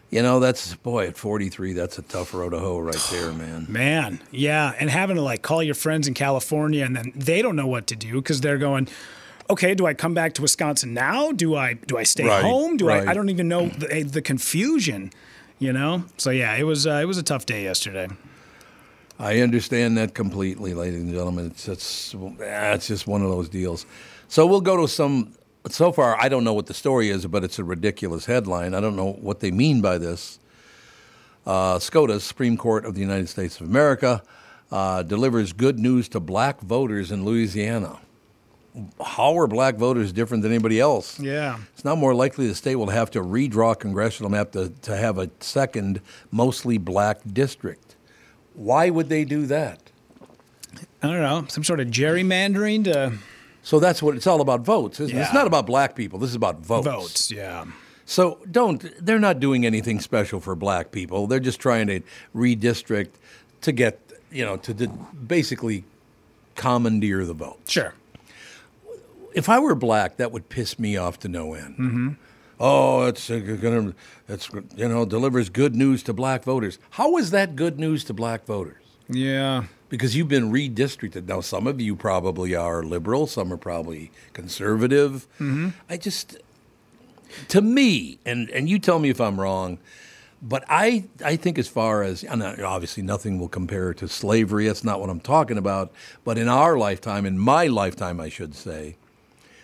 you know that's boy at forty three, that's a tough road to hoe right there, man. Man, yeah, and having to like call your friends in California and then they don't know what to do because they're going, okay, do I come back to Wisconsin now? Do I do I stay Right, home? Do right. I? I don't even know the, the confusion, you know. So yeah, it was uh, it was a tough day yesterday. I understand that completely, ladies and gentlemen. It's it's ah, it's just one of those deals. So we'll go to some. So far, I don't know what the story is, but it's a ridiculous headline. I don't know what they mean by this. Uh, SCOTUS, Supreme Court of the United States of America, uh, delivers good news to black voters in Louisiana. How are black voters different than anybody else? Yeah. It's now more likely the state will have to redraw congressional map to, to have a second, mostly black district. Why would they do that? I don't know. Some sort of gerrymandering to So that's what it's all about votes, isn't it? It's not about black people. This is about votes. votes. Yeah. So don't, they're not doing anything special for black people. They're just trying to redistrict to get, you know, to, to basically commandeer the vote. Sure. If I were black, that would piss me off to no end. Mm-hmm. Oh, it's uh, gonna, it's you know, delivers good news to black voters. How is that good news to black voters? Yeah. Because you've been redistricted. Now, some of you probably are liberal, some are probably conservative. Mm-hmm. I just, to me, and and you tell me if I'm wrong, but I I think as far as obviously nothing will compare to slavery. That's not what I'm talking about. But in our lifetime, in my lifetime, I should say,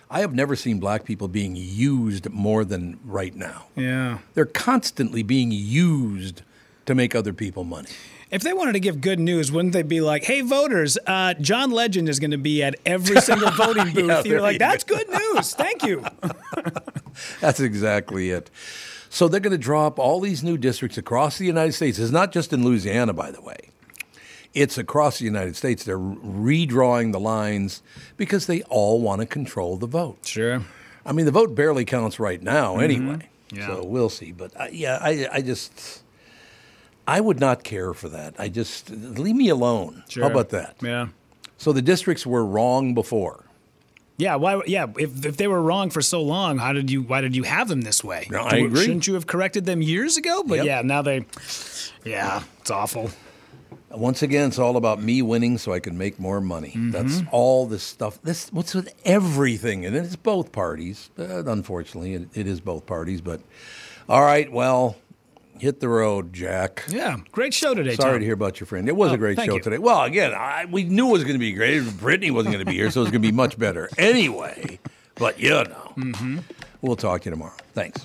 I have never seen black people being used more than right now. Yeah. They're constantly being used to make other people money. If they wanted to give good news, wouldn't they be like, "Hey, voters, uh, John Legend is going to be at every single voting booth"? Yeah, You're like, "That's good news. Thank you." That's exactly it. So they're going to draw up all these new districts across the United States. It's not just in Louisiana, by the way. It's across the United States. They're redrawing the lines because they all want to control the vote. Sure. I mean, the vote barely counts right now, mm-hmm. anyway. Yeah. So we'll see. But I, yeah, I, I just, I would not care for that. I just leave me alone. Sure. How about that? Yeah. So the districts were wrong before. Yeah, why? Yeah, if, if they were wrong for so long, how did you? Why did you have them this way? No, I agree. Shouldn't you have corrected them years ago? But Yep. yeah, now they. Yeah, it's awful. Once again, it's all about me winning so I can make more money. Mm-hmm. That's all this stuff. This what's with everything, and it's both parties. Uh, unfortunately, it, it is both parties. But all right, well, hit the road, Jack. Yeah, great show today. Sorry Tom. to hear about your friend. It was Oh, a great show you. today. Well, again, I, we knew it was going to be great. Brittany wasn't going to be here, so it was going to be much better anyway. But you know, Mm-hmm. we'll talk to you tomorrow. Thanks.